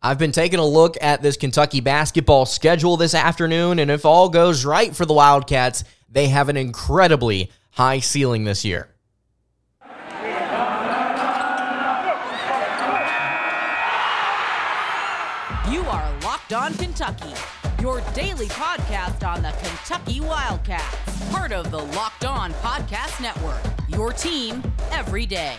I've been taking a look at this Kentucky basketball schedule this afternoon, and if all goes right for the Wildcats, they have an incredibly high ceiling this year. You are Locked On Kentucky, your daily podcast on the Kentucky Wildcats, part of the Locked On Podcast Network, your team every day.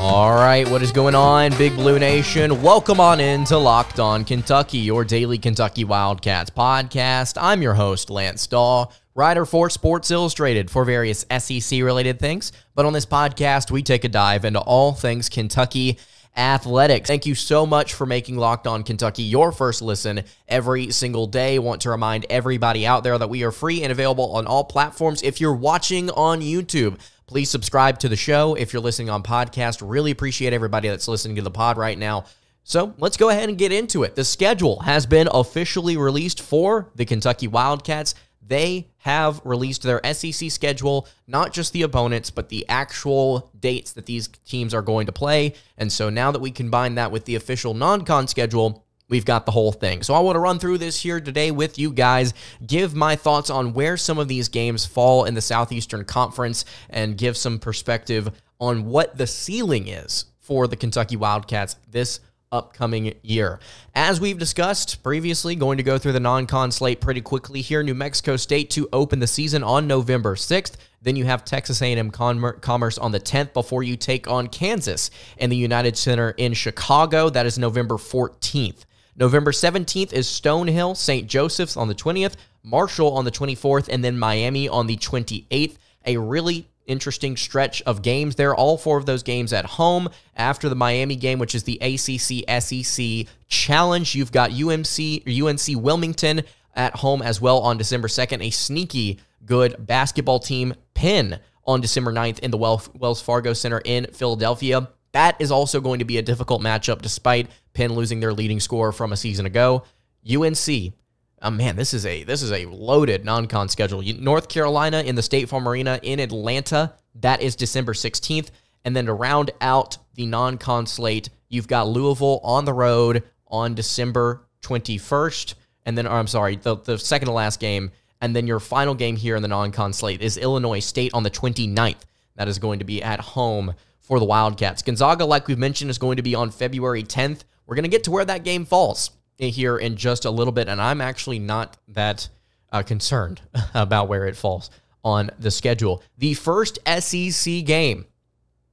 All right, what is going on, Big Blue Nation? Welcome on in to Locked On Kentucky, your daily Kentucky Wildcats podcast. I'm your host, Lance Dawe, writer for Sports Illustrated for various SEC related things. But on this podcast, we take a dive into all things Kentucky athletics. Thank you so much for making Locked On Kentucky your first listen every single day. Want to remind everybody out there that we are free and available on all platforms. If you're watching on YouTube, Please subscribe to the show if you're listening on podcast. Really appreciate everybody that's listening to the pod right now. So let's go ahead and get into it. The schedule has been officially released for the Kentucky Wildcats. They have released their SEC schedule, not just the opponents, but the actual dates that these teams are going to play. And so now that we combine that with the official non con schedule, we've got the whole thing. So I want to run through this here today with you guys, give my thoughts on where some of these games fall in the Southeastern Conference, and give some perspective on what the ceiling is for the Kentucky Wildcats this upcoming year. As we've discussed previously, going to go through the non-con slate pretty quickly here. New Mexico State to open the season on November 6th. Then you have Texas A&M Commerce on the 10th before you take on Kansas in the United Center in Chicago. That is November 14th. November 17th is Stonehill, St. Joseph's on the 20th, Marshall on the 24th, and then Miami on the 28th. A really interesting stretch of games there. All four of those games at home. After the Miami game, which is the ACC SEC Challenge, you've got UMC UNC Wilmington at home as well on December 2nd. A sneaky good basketball team Penn on December 9th in the Wells Fargo Center in Philadelphia. That is also going to be a difficult matchup despite Penn losing their leading scorer from a season ago. UNC, oh man, this is a this is a loaded non-con schedule. North Carolina in the State Farm Arena in Atlanta, that is December 16th. And then to round out the non-con slate, you've got Louisville on the road on December 21st. And then, or I'm sorry, the, the second to last game. And then your final game here in the non-con slate is Illinois State on the 29th. That is going to be at home for the Wildcats. Gonzaga, like we've mentioned, is going to be on February 10th. We're going to get to where that game falls here in just a little bit, and I'm actually not that uh, concerned about where it falls on the schedule. The first SEC game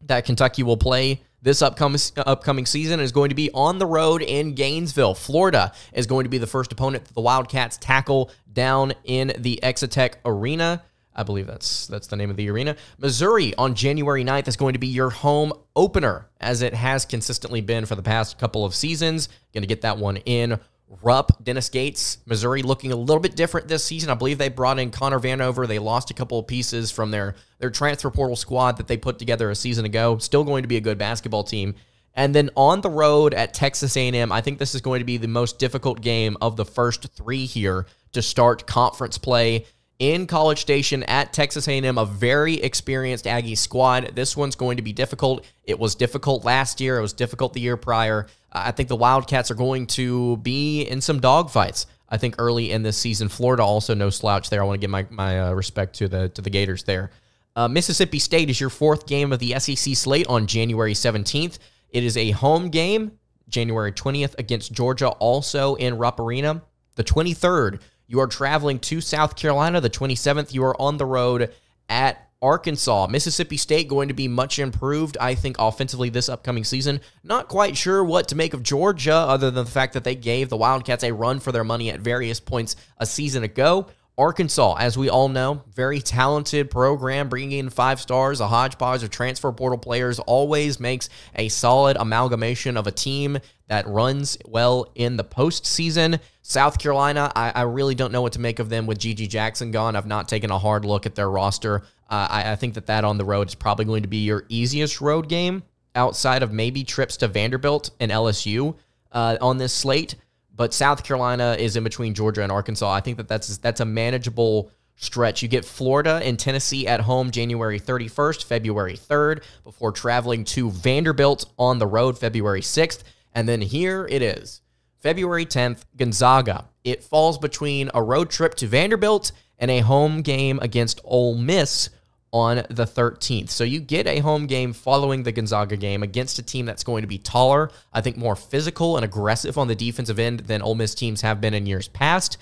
that Kentucky will play this upcoming upcoming season is going to be on the road in Gainesville. Florida is going to be the first opponent that the Wildcats tackle down in the Exactech Arena. I believe that's that's the name of the arena. Missouri on January 9th is going to be your home opener, as it has consistently been for the past couple of seasons. Going to get that one in. Rupp, Dennis Gates, Missouri looking a little bit different this season. I believe they brought in Connor Vanover. They lost a couple of pieces from their their transfer portal squad that they put together a season ago. Still going to be a good basketball team. And then on the road at Texas A&M, I think this is going to be the most difficult game of the first three here to start conference play in College Station at Texas A&M, a very experienced Aggie squad. This one's going to be difficult. It was difficult last year. It was difficult the year prior. I think the Wildcats are going to be in some dogfights. I think early in this season, Florida also no slouch there. I want to give my my uh, respect to the to the Gators there. Uh, Mississippi State is your fourth game of the SEC slate on January 17th. It is a home game, January 20th against Georgia, also in Rupp Arena. The 23rd you are traveling to South Carolina. The 27th, you are on the road at Arkansas. Mississippi State going to be much improved, I think, offensively this upcoming season. Not quite sure what to make of Georgia, other than the fact that they gave the Wildcats a run for their money at various points a season ago. Arkansas, as we all know, very talented program, bringing in five stars, a hodgepodge of transfer portal players, always makes a solid amalgamation of a team that runs well in the postseason. South Carolina, I, I really don't know what to make of them with GG Jackson gone. I've not taken a hard look at their roster. Uh, I, I think that that on the road is probably going to be your easiest road game outside of maybe trips to Vanderbilt and LSU uh, on this slate but South Carolina is in between Georgia and Arkansas. I think that that's that's a manageable stretch. You get Florida and Tennessee at home January 31st, February 3rd, before traveling to Vanderbilt on the road February 6th. And then here it is February 10th, Gonzaga. It falls between a road trip to Vanderbilt and a home game against Ole Miss on the 13th. So you get a home game following the Gonzaga game against a team that's going to be taller, I think more physical and aggressive on the defensive end than Ole Miss teams have been in years past.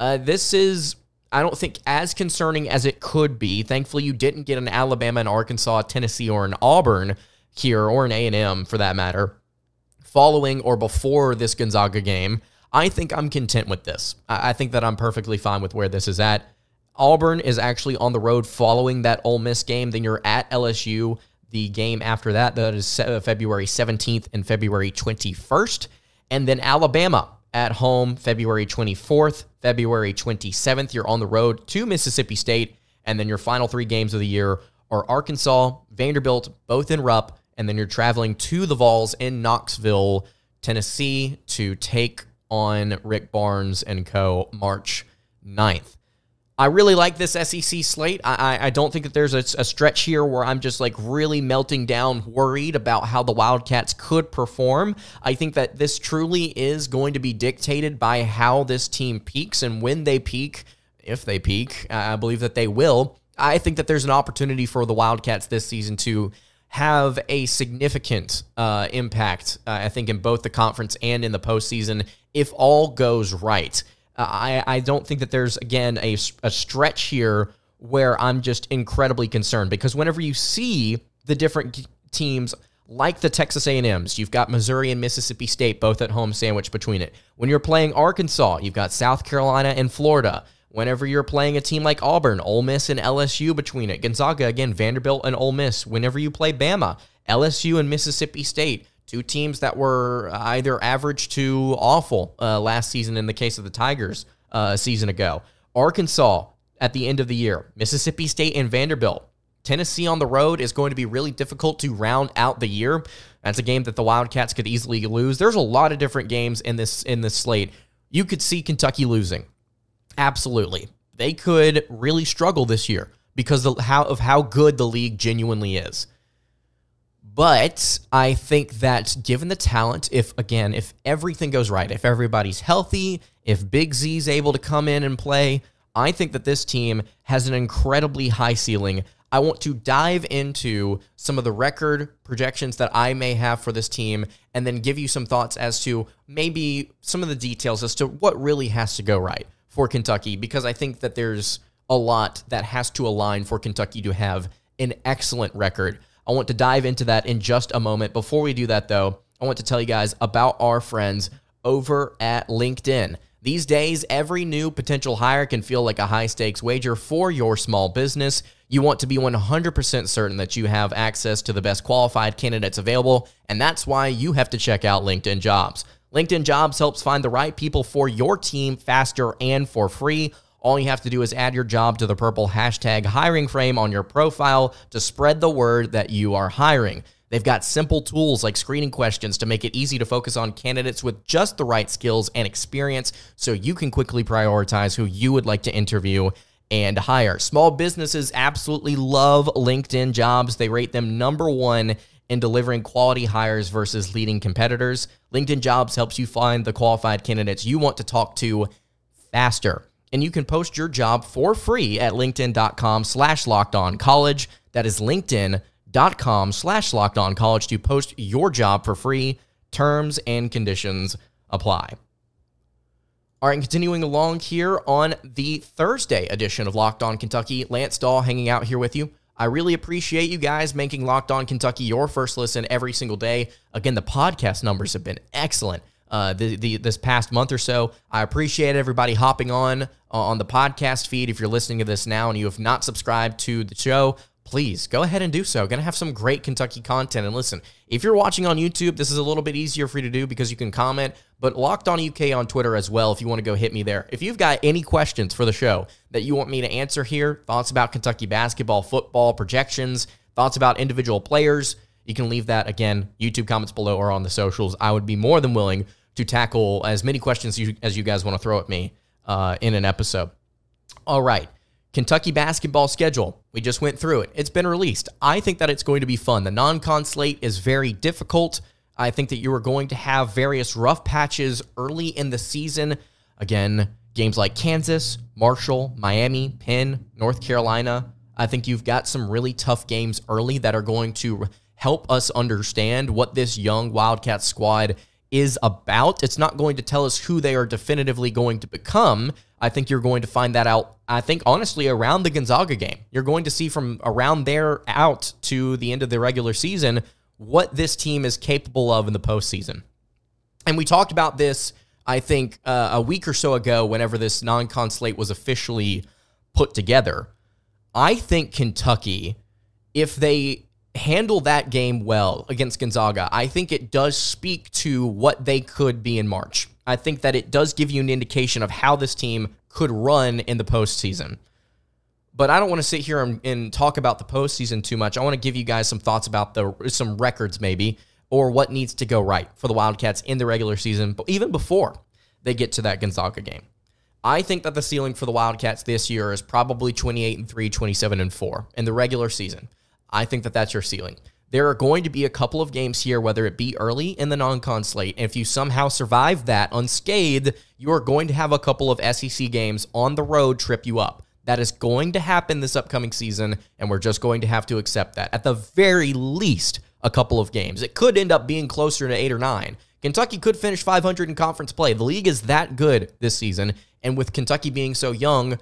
Uh, this is, I don't think, as concerning as it could be. Thankfully, you didn't get an Alabama and Arkansas, Tennessee, or an Auburn here, or an A&M for that matter, following or before this Gonzaga game. I think I'm content with this. I think that I'm perfectly fine with where this is at. Auburn is actually on the road following that Ole Miss game. Then you're at LSU. The game after that, that is uh, February 17th and February 21st. And then Alabama at home February 24th, February 27th. You're on the road to Mississippi State. And then your final three games of the year are Arkansas, Vanderbilt, both in Rupp. And then you're traveling to the Vols in Knoxville, Tennessee to take on Rick Barnes and co. March 9th. I really like this SEC slate. I, I don't think that there's a, a, stretch here where I'm just like really melting down, worried about how the Wildcats could perform. I think that this truly is going to be dictated by how this team peaks and when they peak, if they peak. I believe that they will. I think that there's an opportunity for the Wildcats this season to have a significant uh, impact, uh, I think, in both the conference and in the postseason if all goes right. Uh, I, I don't think that there's, again, a, a stretch here where I'm just incredibly concerned because whenever you see the different teams like the Texas A&Ms, you've got Missouri and Mississippi State both at home sandwiched between it. When you're playing Arkansas, you've got South Carolina and Florida. Whenever you're playing a team like Auburn, Ole Miss and LSU between it. Gonzaga, again, Vanderbilt and Ole Miss. Whenever you play Bama, LSU and Mississippi State. Two teams that were either average to awful uh, last season in the case of the Tigers uh, a season ago. Arkansas at the end of the year, Mississippi State and Vanderbilt. Tennessee on the road is going to be really difficult to round out the year. That's a game that the Wildcats could easily lose. There's a lot of different games in this in this slate. You could see Kentucky losing. Absolutely. They could really struggle this year because of how, of how good the league genuinely is. But I think that given the talent, if again, if everything goes right, if everybody's healthy, if Big Z's able to come in and play, I think that this team has an incredibly high ceiling. I want to dive into some of the record projections that I may have for this team and then give you some thoughts as to maybe some of the details as to what really has to go right for Kentucky because I think that there's a lot that has to align for Kentucky to have an excellent record. I want to dive into that in just a moment. Before we do that, though, I want to tell you guys about our friends over at LinkedIn. These days, every new potential hire can feel like a high stakes wager for your small business. You want to be 100% certain that you have access to the best qualified candidates available, and that's why you have to check out LinkedIn Jobs. LinkedIn Jobs helps find the right people for your team faster and for free. All you have to do is add your job to the purple hashtag hiring frame on your profile to spread the word that you are hiring. They've got simple tools like screening questions to make it easy to focus on candidates with just the right skills and experience so you can quickly prioritize who you would like to interview and hire. Small businesses absolutely love LinkedIn jobs. They rate them number one in delivering quality hires versus leading competitors. LinkedIn jobs helps you find the qualified candidates you want to talk to faster and you can post your job for free at linkedin.com slash locked on college. That is linkedin.com slash locked on college to post your job for free. Terms and conditions apply. All right, and continuing along here on the Thursday edition of Locked On Kentucky, Lance Dawe hanging out here with you. I really appreciate you guys making Locked On Kentucky your first listen every single day. Again, the podcast numbers have been excellent uh, the, the this past month or so. I appreciate everybody hopping on uh, on the podcast feed. If you're listening to this now and you have not subscribed to the show, please go ahead and do so. Going to have some great Kentucky content. And listen, if you're watching on YouTube, this is a little bit easier for you to do because you can comment, but Locked On UK on Twitter as well if you want to go hit me there. If you've got any questions for the show that you want me to answer here, thoughts about Kentucky basketball, football, projections, thoughts about individual players, you can leave that again, YouTube comments below or on the socials. I would be more than willing to tackle as many questions you, as you guys want to throw at me uh, in an episode. All right. Kentucky basketball schedule. We just went through it. It's been released. I think that it's going to be fun. The non con slate is very difficult. I think that you are going to have various rough patches early in the season. Again, games like Kansas, Marshall, Miami, Penn, North Carolina. I think you've got some really tough games early that are going to help us understand what this young Wildcat squad is about. It's not going to tell us who they are definitively going to become. I think you're going to find that out, I think, honestly, around the Gonzaga game. You're going to see from around there out to the end of the regular season what this team is capable of in the postseason. And we talked about this, I think, uh, a week or so ago, whenever this non con slate was officially put together. I think Kentucky, if they handle that game well against Gonzaga, I think it does speak to what they could be in March. I think that it does give you an indication of how this team could run in the postseason. But I don't want to sit here and, and talk about the postseason too much. I want to give you guys some thoughts about the some records maybe or what needs to go right for the Wildcats in the regular season, but even before they get to that Gonzaga game. I think that the ceiling for the Wildcats this year is probably 28 and 3, 27 and 4 in the regular season. I think that that's your ceiling. There are going to be a couple of games here, whether it be early in the non con slate. And if you somehow survive that unscathed, you are going to have a couple of SEC games on the road trip you up. That is going to happen this upcoming season, and we're just going to have to accept that. At the very least, a couple of games. It could end up being closer to eight or nine. Kentucky could finish 500 in conference play. The league is that good this season, and with Kentucky being so young,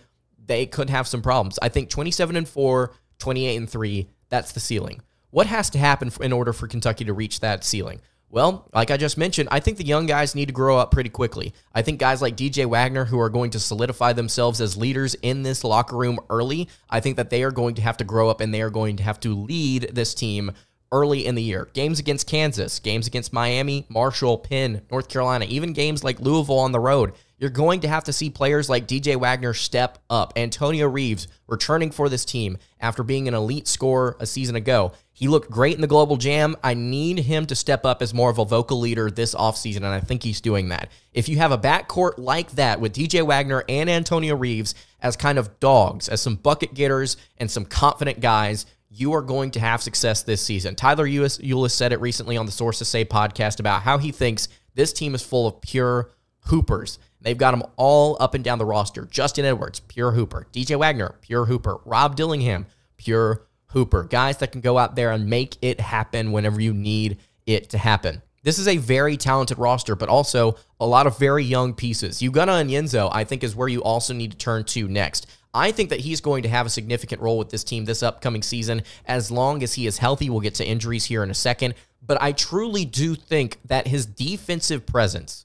they could have some problems. I think 27 and 4, 28 and 3, that's the ceiling. What has to happen in order for Kentucky to reach that ceiling? Well, like I just mentioned, I think the young guys need to grow up pretty quickly. I think guys like DJ Wagner, who are going to solidify themselves as leaders in this locker room early, I think that they are going to have to grow up and they are going to have to lead this team early in the year. Games against Kansas, games against Miami, Marshall, Penn, North Carolina, even games like Louisville on the road. You're going to have to see players like DJ Wagner step up. Antonio Reeves returning for this team after being an elite scorer a season ago. He looked great in the Global Jam. I need him to step up as more of a vocal leader this offseason, and I think he's doing that. If you have a backcourt like that with DJ Wagner and Antonio Reeves as kind of dogs, as some bucket getters and some confident guys, you are going to have success this season. Tyler Ulis said it recently on the Sources Say podcast about how he thinks this team is full of pure hoopers. They've got them all up and down the roster. Justin Edwards, pure hooper. DJ Wagner, pure hooper. Rob Dillingham, pure hooper. Guys that can go out there and make it happen whenever you need it to happen. This is a very talented roster, but also a lot of very young pieces. Ugonna Onyenso, I think, is where you also need to turn to next. I think that he's going to have a significant role with this team this upcoming season as long as he is healthy. We'll get to injuries here in a second. But I truly do think that his defensive presence,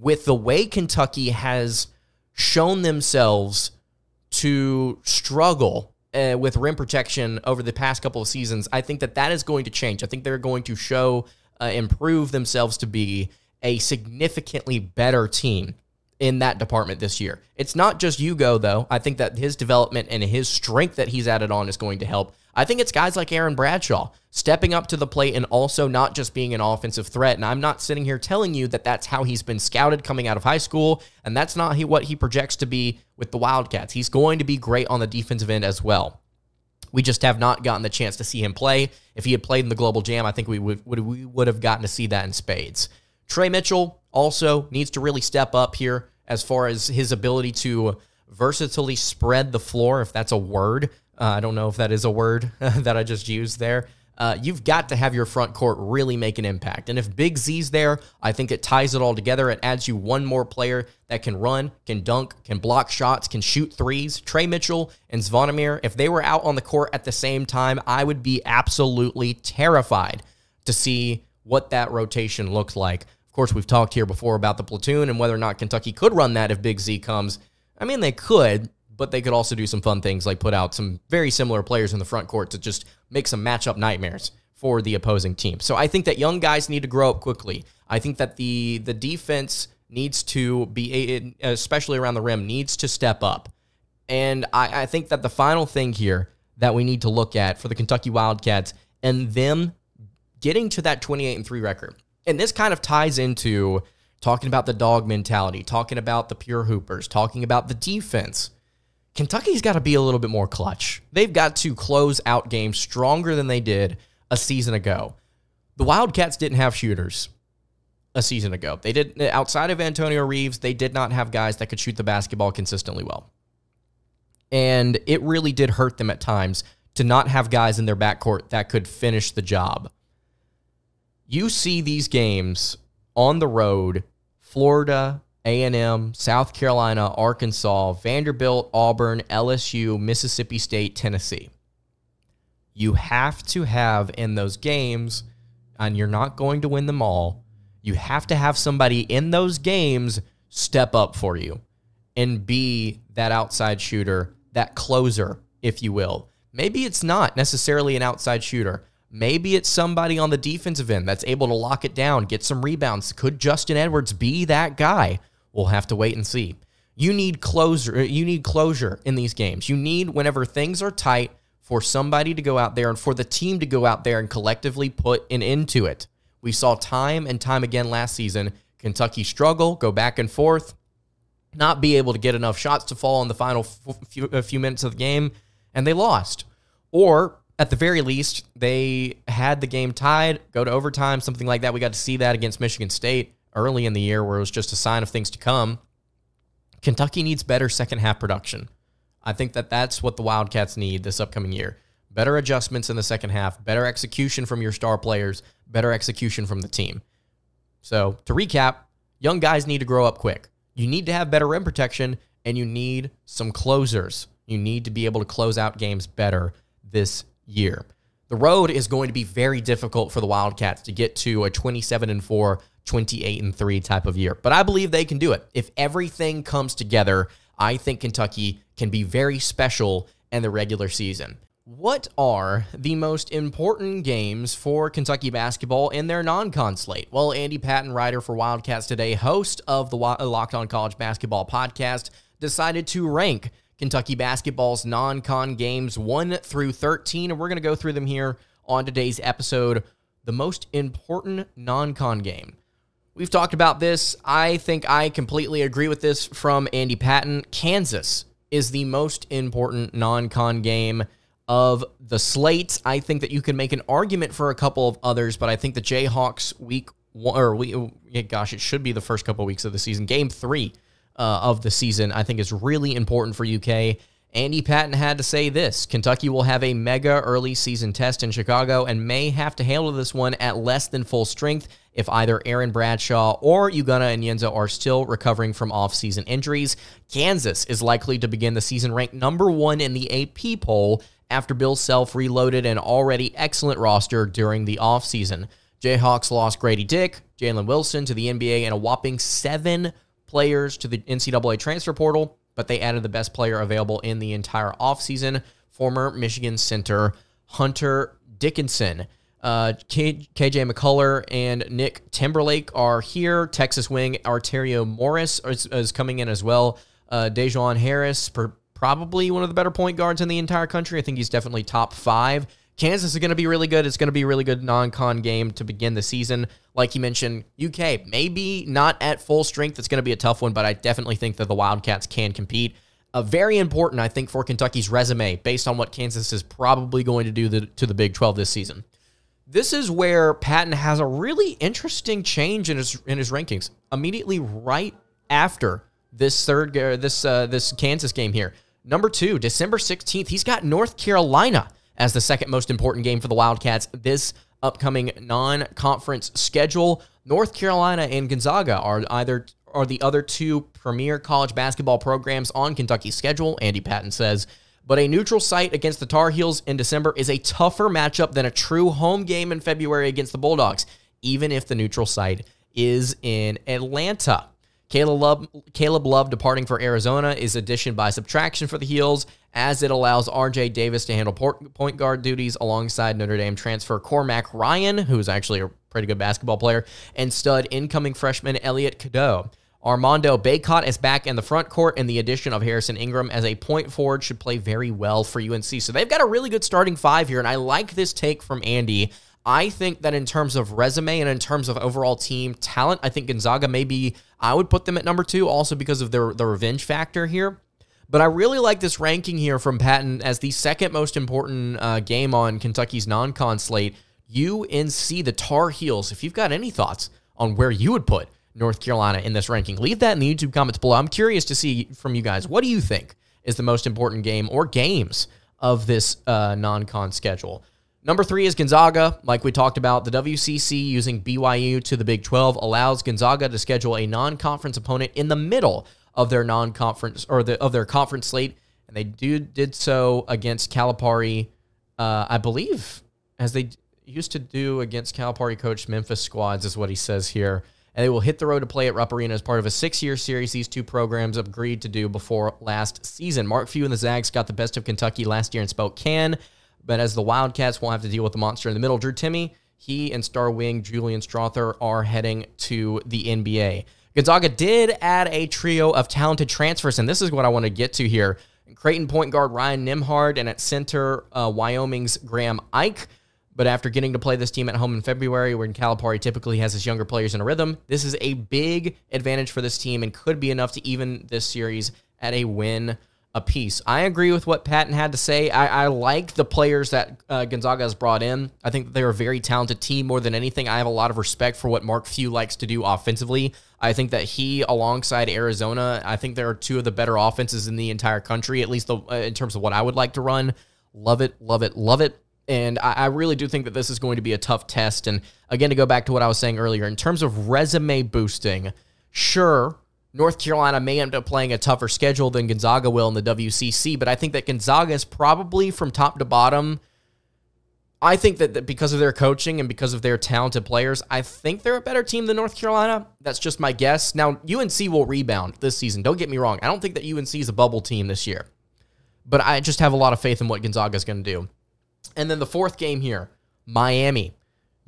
with the way Kentucky has shown themselves to struggle uh, with rim protection over the past couple of seasons, I think that that is going to change. I think they're going to show, uh, improve themselves to be a significantly better team in that department this year. It's not just Ugo, though. I think that his development and his strength that he's added on is going to help. I think it's guys like Aaron Bradshaw stepping up to the plate and also not just being an offensive threat. And I'm not sitting here telling you that that's how he's been scouted coming out of high school, and that's not he, what he projects to be with the Wildcats. He's going to be great on the defensive end as well. We just have not gotten the chance to see him play. If he had played in the Global Jam, I think we would, would we would have gotten to see that in spades. Trey Mitchell also needs to really step up here as far as his ability to versatilely spread the floor, if that's a word. Uh, I don't know if that is a word that I just used there. Uh, you've got to have your front court really make an impact. And if Big Z's there, I think it ties it all together. It adds you one more player that can run, can dunk, can block shots, can shoot threes. Trey Mitchell and Zvonimir, if they were out on the court at the same time, I would be absolutely terrified to see what that rotation looks like. Of course, we've talked here before about the platoon and whether or not Kentucky could run that if Big Z comes. I mean, they could, but they could also do some fun things like put out some very similar players in the front court to just make some matchup nightmares for the opposing team. So I think that young guys need to grow up quickly. I think that the the defense needs to be, especially around the rim, needs to step up. And I, I think that the final thing here that we need to look at for the Kentucky Wildcats and them getting to that 28 and 3 record. And this kind of ties into talking about the dog mentality, talking about the pure hoopers, talking about the defense. Kentucky's got to be a little bit more clutch. They've got to close out games stronger than they did a season ago. The Wildcats didn't have shooters a season ago. They did outside of Antonio Reeves, they did not have guys that could shoot the basketball consistently well. And it really did hurt them at times to not have guys in their backcourt that could finish the job. You see these games on the road, Florida, A&M, South Carolina, Arkansas, Vanderbilt, Auburn, LSU, Mississippi State, Tennessee. You have to have in those games and you're not going to win them all you have to have somebody in those games step up for you and be that outside shooter, that closer, if you will. Maybe it's not necessarily an outside shooter. Maybe it's somebody on the defensive end that's able to lock it down, get some rebounds. Could Justin Edwards be that guy? We'll have to wait and see. You need closer, uh, you need closure in these games. You need whenever things are tight for somebody to go out there and for the team to go out there and collectively put an end to it. We saw time and time again last season Kentucky struggle, go back and forth, not be able to get enough shots to fall in the final few, few minutes of the game, and they lost. Or at the very least, they had the game tied, go to overtime, something like that. We got to see that against Michigan State early in the year where it was just a sign of things to come. Kentucky needs better second half production. I think that that's what the Wildcats need this upcoming year better adjustments in the second half, better execution from your star players, better execution from the team. So, to recap, young guys need to grow up quick. You need to have better rim protection and you need some closers. You need to be able to close out games better this year. The road is going to be very difficult for the Wildcats to get to a 27 and 4, 28 and 3 type of year. But I believe they can do it. If everything comes together, I think Kentucky can be very special in the regular season. What are the most important games for Kentucky basketball in their non con slate? Well, Andy Patton, writer for Wildcats Today, host of the Locked On College Basketball podcast, decided to rank Kentucky basketball's non con games 1 through 13. And we're going to go through them here on today's episode. The most important non con game. We've talked about this. I think I completely agree with this from Andy Patton. Kansas is the most important non con game of the slate. I think that you can make an argument for a couple of others, but I think the Jayhawks week one, or we, oh, gosh, it should be the first couple of weeks of the season. Game three uh, of the season, I think, is really important for UK. Andy Patton had to say this Kentucky will have a mega early season test in Chicago and may have to handle this one at less than full strength if either Aaron Bradshaw or Ugonna Onyenso are still recovering from offseason injuries. Kansas is likely to begin the season ranked number one in the AP poll after Bill Self reloaded an already excellent roster during the offseason. Jayhawks lost Grady Dick, Jalen Wilson to the NBA, and a whopping seven players to the NCAA transfer portal, but they added the best player available in the entire offseason, former Michigan center Hunter Dickinson. Uh, KJ McCullar and Nick Timberlake are here. Texas wing Arterio Morris is, is coming in as well. Uh, Dajuan Harris, per, probably one of the better point guards in the entire country. I think he's definitely top five. Kansas is going to be really good. It's going to be a really good non con game to begin the season. Like you mentioned, UK, maybe not at full strength. It's going to be a tough one, but I definitely think that the Wildcats can compete. Uh, very important, I think, for Kentucky's resume based on what Kansas is probably going to do the, to the Big 12 this season. This is where Patton has a really interesting change in his in his rankings. Immediately right after this third this uh, this Kansas game here. Number two, December 16th, he's got North Carolina as the second most important game for the Wildcats this upcoming non-conference schedule. North Carolina and Gonzaga are either are the other two premier college basketball programs on Kentucky's schedule, Andy Patton says. But a neutral site against the Tar Heels in December is a tougher matchup than a true home game in February against the Bulldogs, even if the neutral site is in Atlanta. Caleb Love, Caleb Love departing for Arizona is addition by subtraction for the Heels, as it allows RJ Davis to handle point guard duties alongside Notre Dame transfer Cormac Ryan, who's actually a pretty good basketball player, and stud incoming freshman Elliot Cadeau. Armando Bacot is back in the front court, and the addition of Harrison Ingram as a point forward should play very well for UNC. So they've got a really good starting five here, and I like this take from Andy I think that in terms of resume and in terms of overall team talent, I think Gonzaga maybe I would put them at number two, also because of their the revenge factor here. But I really like this ranking here from Patton as the second most important uh, game on Kentucky's non-con slate. UNC, the Tar Heels. If you've got any thoughts on where you would put North Carolina in this ranking, leave that in the YouTube comments below. I'm curious to see from you guys. What do you think is the most important game or games of this uh, non con schedule? Number three is Gonzaga. Like we talked about, the WCC using BYU to the Big 12 allows Gonzaga to schedule a non conference opponent in the middle of their non conference or the, of their conference slate. And they do, did so against Calipari, uh, I believe, as they used to do against Calipari coach Memphis squads, is what he says here. And they will hit the road to play at Rupp Arena as part of a six year series these two programs agreed to do before last season. Mark Few and the Zags got the best of Kentucky last year in Spokane. But as the Wildcats will have to deal with the monster in the middle, Drew Timme, he and star wing Julian Strawther are heading to the NBA. Gonzaga did add a trio of talented transfers, and this is what I want to get to here. Creighton point guard Ryan Nembhard and at center, uh, Wyoming's Graham Ike. But after getting to play this team at home in February, when Calipari typically has his younger players in a rhythm, this is a big advantage for this team and could be enough to even this series at a win a piece. I agree with what Patton had to say. I, I like the players that uh, Gonzaga has brought in. I think they're a very talented team more than anything. I have a lot of respect for what Mark Few likes to do offensively. I think that he, alongside Arizona, I think there are two of the better offenses in the entire country, at least the, uh, in terms of what I would like to run. Love it, love it, love it. And I, I really do think that this is going to be a tough test. And again, to go back to what I was saying earlier, in terms of resume boosting, sure, North Carolina may end up playing a tougher schedule than Gonzaga will in the WCC, but I think that Gonzaga is probably from top to bottom. I think that, because of their coaching and because of their talented players, I think they're a better team than North Carolina. That's just my guess. Now, UNC will rebound this season. Don't get me wrong. I don't think that UNC is a bubble team this year, but I just have a lot of faith in what Gonzaga is going to do. And then the fourth game here Miami.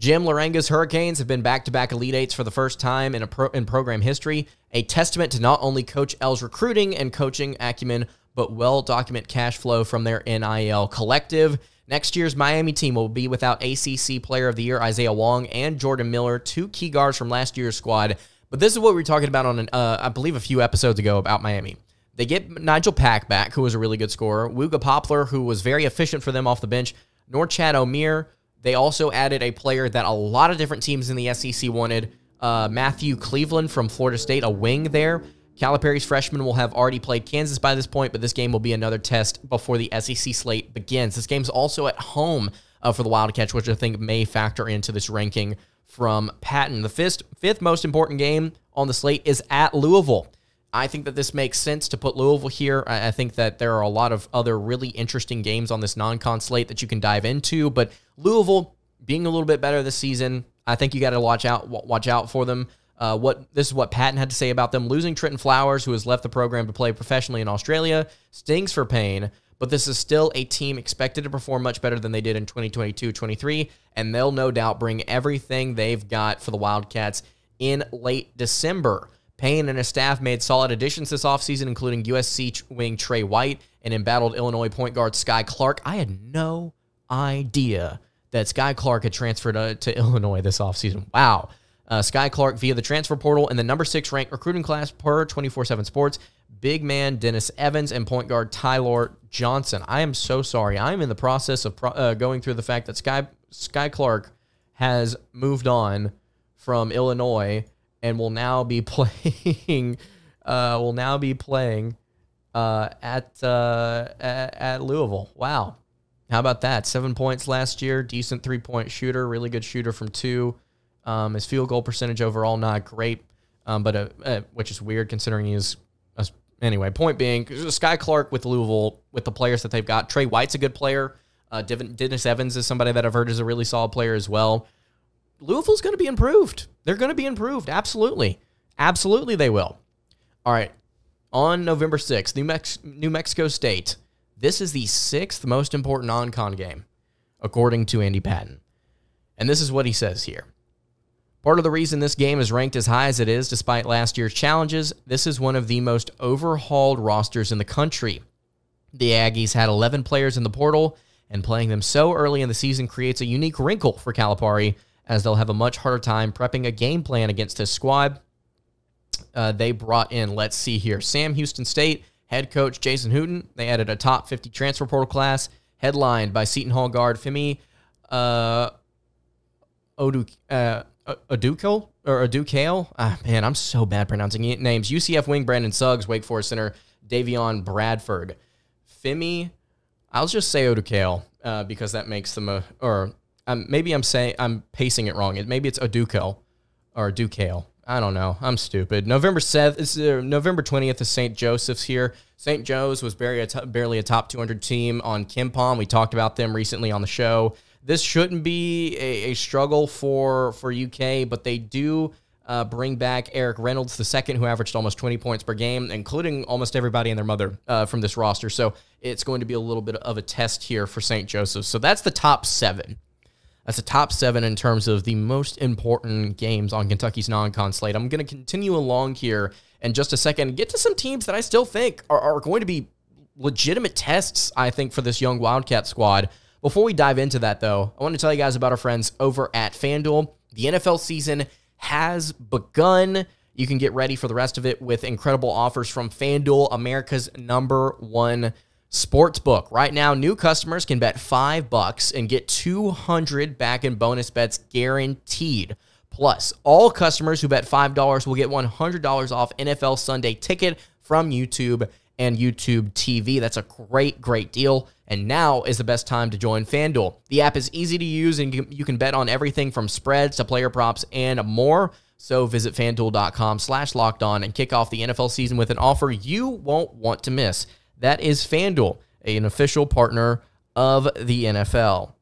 Jim Larrañaga's Hurricanes have been back-to-back Elite Eights for the first time in, pro- in program history, a testament to not only Coach L's recruiting and coaching acumen, but well-documented cash flow from their NIL collective. Next year's Miami team will be without ACC Player of the Year Isaiah Wong and Jordan Miller, two key guards from last year's squad. But this is what we were talking about on, an, uh, I believe, a few episodes ago about Miami. They get Nigel Pack back, who was a really good scorer, Wooga Poplar, who was very efficient for them off the bench, Norchad Omier, they also added a player that a lot of different teams in the SEC wanted, uh, Matthew Cleveland from Florida State, a wing there. Calipari's freshman will have already played Kansas by this point, but this game will be another test before the SEC slate begins. This game's also at home uh, for the Wildcats, which I think may factor into this ranking from Patton. The fifth, fifth most important game on the slate is at Louisville. I think that this makes sense to put Louisville here. I think that there are a lot of other really interesting games on this non-con slate that you can dive into, but Louisville being a little bit better this season, I think you got to watch out watch out for them. Uh, what this is what Patton had to say about them losing Trentyn Flowers, who has left the program to play professionally in Australia, stings for Payne. But this is still a team expected to perform much better than they did in 2022-23, and they'll no doubt bring everything they've got for the Wildcats in late December. Payne and his staff made solid additions this offseason, including USC wing Tre White and embattled Illinois point guard Skyy Clark. I had no idea that Skyy Clark had transferred to, to Illinois this offseason. Wow. Uh, Skyy Clark via the transfer portal and the number six ranked recruiting class per 24 7 Sports. Big man Dennis Evans and point guard Ty-Laur Johnson. I am so sorry. I'm in the process of pro- uh, going through the fact that Sky Skyy Clark has moved on from Illinois and will now be playing. Uh, will now be playing uh, at, uh, at at Louisville. Wow, how about that? Seven points last year. Decent three point shooter. Really good shooter from two. Um, his field goal percentage overall not great, um, but uh, uh, which is weird considering he's anyway. Point being, Skyy Clark with Louisville with the players that they've got. Tre White's a good player. Uh, Dennis Evans is somebody that I've heard is a really solid player as well. Louisville's going to be improved. They're going to be improved. Absolutely. Absolutely, they will. All right. On November 6th, New, Mex- New Mexico State. This is the sixth most important non con game, according to Andy Patton. And this is what he says here. Part of the reason this game is ranked as high as it is, despite last year's challenges, this is one of the most overhauled rosters in the country. The Aggies had 11 players in the portal, and playing them so early in the season creates a unique wrinkle for Calipari as they'll have a much harder time prepping a game plan against this squad. Uh, they brought in, let's see here, Sam Houston State head coach Jason Hooten. They added a top 50 transfer portal class headlined by Seton Hall guard Femi uh, Odu, uh, Adukel or Adukale. Ah, man, I'm so bad pronouncing names. UCF wing Brandon Suggs, Wake Forest center Davion Bradford, Femi. I'll just say Odukale uh, because that makes them a or um, maybe I'm saying I'm pacing it wrong. Maybe it's Adukale or Dukale. I don't know. I'm stupid. November 7th, is, uh, November 20th is St. Joseph's here. St. Joe's was barely a, t- barely a top 200 team on KenPom. We talked about them recently on the show. This shouldn't be a, a struggle for, for UK, but they do uh, bring back Erik Reynolds the second, who averaged almost 20 points per game, including almost everybody and their mother uh, from this roster. So it's going to be a little bit of a test here for St. Joseph's. So that's the top seven. That's the top seven in terms of the most important games on Kentucky's non-con slate. I'm going to continue along here in just a second. Get to some teams that I still think are, are going to be legitimate tests. I think for this young Wildcat squad. Before we dive into that, though, I want to tell you guys about our friends over at FanDuel. The NFL season has begun. You can get ready for the rest of it with incredible offers from FanDuel, America's number one sports book. Right now, new customers can bet 5 bucks and get 200 back in bonus bets guaranteed. Plus, all customers who bet $5 will get $100 off NFL Sunday ticket from YouTube and YouTube TV. That's a great, great deal. And now is the best time to join FanDuel. The app is easy to use and you can bet on everything from spreads to player props and more. So visit fanduel.com slash locked on and kick off the NFL season with an offer you won't want to miss. That is FanDuel, an official partner of the NFL.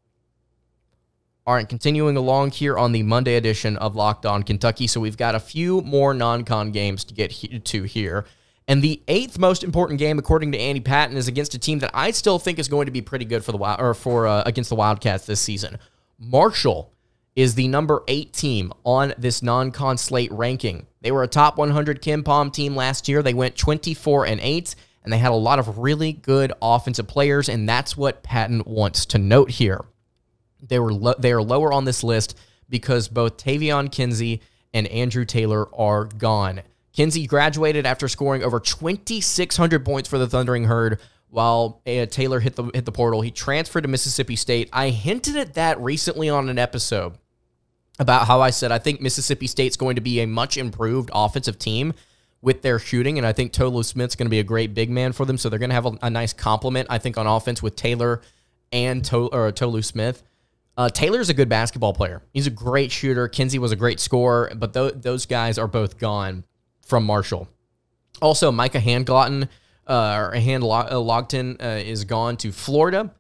All right, continuing along here on the Monday edition of Locked On Kentucky. So we've got a few more non con games to get to here. And the eighth most important game, according to Andy Patton, is against a team that I still think is going to be pretty good for the or for uh, against the Wildcats this season. Marshall is the number eight team on this non-con slate ranking. They were a top 100 KenPom team last year. They went 24 and eight and they had a lot of really good offensive players, and that's what Patton wants to note here. They were lo- they are lower on this list because both Taevion Kinsey and Andrew Taylor are gone. Kinsey graduated after scoring over 2,600 points for the Thundering Herd, while uh, Taylor hit the hit the portal. He transferred to Mississippi State. I hinted at that recently on an episode about how I said I think Mississippi State's going to be a much improved offensive team with their shooting. And I think Tolu Smith's going to be a great big man for them. So they're going to have a, a nice complement, I think, on offense with Taylor and to, or Tolu Smith. Uh, Taylor's a good basketball player. He's a great shooter. Kinsey was a great scorer, but th- those guys are both gone from Marshall. Also, Micah Handlogten uh, or Hand uh, uh, is gone to Florida,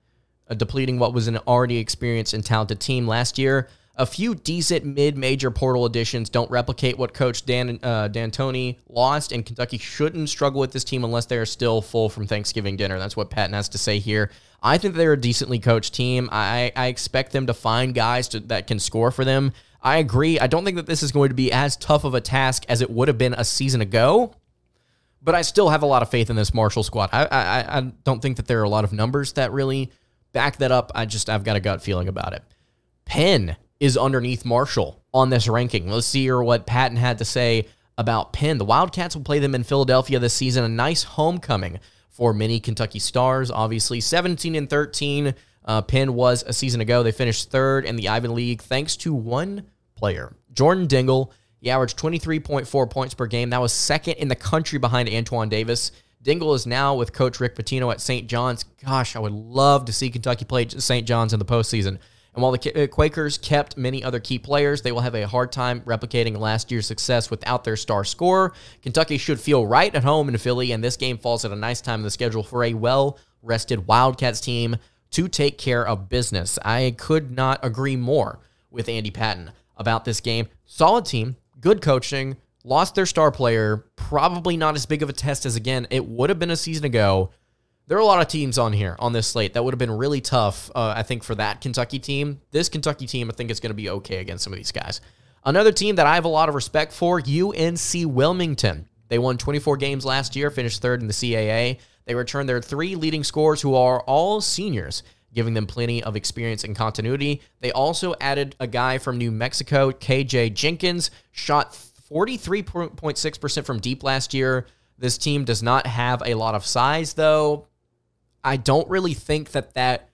depleting what was an already experienced and talented team last year a few decent mid-major portal additions don't replicate what Coach Dan uh, D'Antoni lost, and Kentucky shouldn't struggle with this team unless they are still full from Thanksgiving dinner. That's what Patton has to say here. I think they're a decently coached team. I, I expect them to find guys to, that can score for them. I agree. I don't think that this is going to be as tough of a task as it would have been a season ago, but I still have a lot of faith in this Marshall squad. I, I, I don't think that there are a lot of numbers that really back that up. I just I've got a gut feeling about it. Penn is underneath Marshall on this ranking. Let's see here what Patton had to say about Penn. The Wildcats will play them in Philadelphia this season. A nice homecoming for many Kentucky stars. Obviously, 17 and 13. Uh, Penn was a season ago. They finished third in the Ivy League thanks to one player, Jordan Dingle. He averaged 23.4 points per game. That was second in the country behind Antoine Davis. Dingle is now with Coach Rick Pitino at St. John's. Gosh, I would love to see Kentucky play St. John's in the postseason. And while the uh, Quakers kept many other key players, they will have a hard time replicating last year's success without their star scorer. Kentucky should feel right at home in Philly, and this game falls at a nice time in the schedule for a well rested Wildcats team to take care of business. I could not agree more with Andy Patton about this game. Solid team, good coaching, lost their star player, probably not as big of a test as, again, it would have been a season ago there are a lot of teams on here on this slate that would have been really tough, uh, I think, for that Kentucky team. This Kentucky team, I think, is going to be okay against some of these guys. Another team that I have a lot of respect for, UNC Wilmington. They won 24 games last year, finished third in the CAA. They returned their three leading scorers, who are all seniors, giving them plenty of experience and continuity. They also added a guy from New Mexico, KJ Jenkins, shot 43.6% from deep last year. This team does not have a lot of size, though. I don't really think that that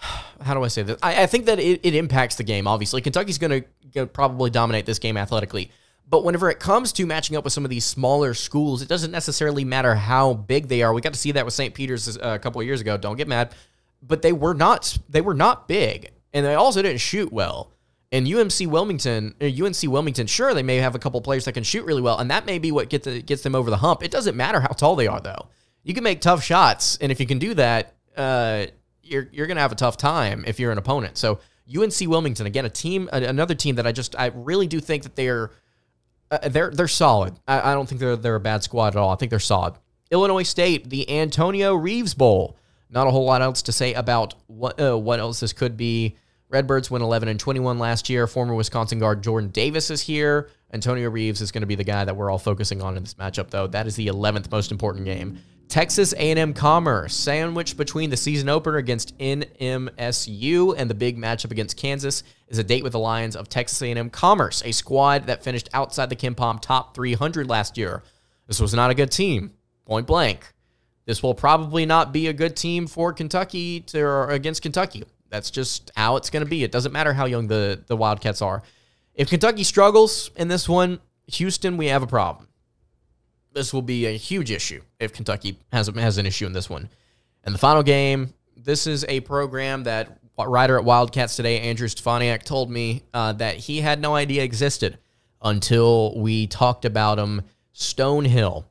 how do I say this? I, I think that it, it, impacts the game. Obviously, Kentucky's going to probably dominate this game athletically. But whenever it comes to matching up with some of these smaller schools, it doesn't necessarily matter how big they are. We got to see that with St. Peter's uh, a couple of years ago. Don't get mad, but they were not they were not big, and they also didn't shoot well. And UMC Wilmington, UNC uh, Wilmington, sure they may have a couple players that can shoot really well, and that may be what gets gets them over the hump. It doesn't matter how tall they are, though. You can make tough shots, and if you can do that, uh, you're you're gonna have a tough time if you're an opponent. So UNC Wilmington, again, a team, another team that I just I really do think that they're uh, they're they're solid. I, I, don't think they're they're a bad squad at all. I think they're solid. Illinois State, the Antonio Reeves Bowl. Not a whole lot else to say about what uh, what else this could be. Redbirds went 11 and 21 last year. Former Wisconsin guard Jordan Davis is here. Antonio Reeves is going to be the guy that we're all focusing on in this matchup, though. That is the 11th most important game. Texas A&M Commerce, sandwiched between the season opener against NMSU and the big matchup against Kansas, is a date with the Lions of Texas A&M Commerce, a squad that finished outside the KenPom top 300 last year. This was not a good team, point blank. This will probably not be a good team for Kentucky to, or against Kentucky. That's just how it's going to be. It doesn't matter how young the, the Wildcats are. If Kentucky struggles in this one, Houston, we have a problem this will be a huge issue if Kentucky has has an issue in this one. And the final game, this is a program that writer at Wildcats today, Andrew Stefaniak, told me uh, that he had no idea existed until we talked about him. Stonehill.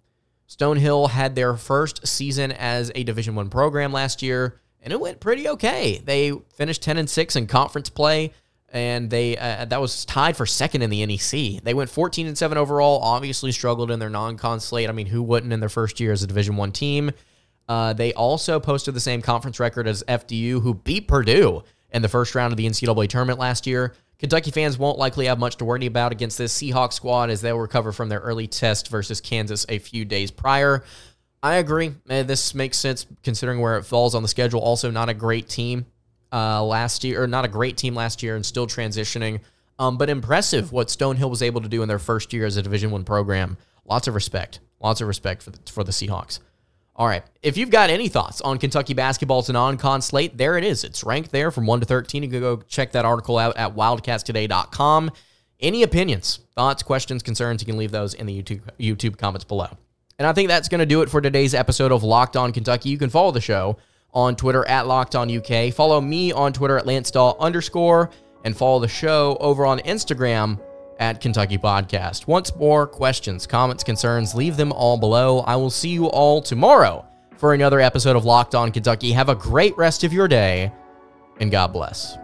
Stonehill had their first season as a Division One program last year, and it went pretty okay. They finished ten and six in conference play and they uh, that was tied for second in the NEC. They went 14 and 7 overall. Obviously struggled in their non-con slate. I mean, who wouldn't in their first year as a Division 1 team? Uh, they also posted the same conference record as FDU, who beat Purdue in the first round of the NCAA tournament last year. Kentucky fans won't likely have much to worry about against this Seahawks squad as they'll recover from their early test versus Kansas a few days prior. I agree. This makes sense considering where it falls on the schedule. Also, not a great team uh, last year, or not a great team last year, and still transitioning. Um, but impressive what Stonehill was able to do in their first year as a Division One program. Lots of respect, lots of respect for the, for the Seahawks. All right, if you've got any thoughts on Kentucky basketball's non-con slate, there it is. It's ranked there from one to thirteen. You can go check that article out at wildcatstoday.com. Any opinions, thoughts, questions, concerns, you can leave those in the YouTube YouTube comments below. And I think that's going to do it for today's episode of Locked On Kentucky. You can follow the show on Twitter at Locked On UK. Follow me on Twitter at Lance Dawe underscore and follow the show over on Instagram at Kentucky Podcast. Once more, questions, comments, concerns, leave them all below. I will see you all tomorrow for another episode of Locked On Kentucky. Have a great rest of your day, and God bless.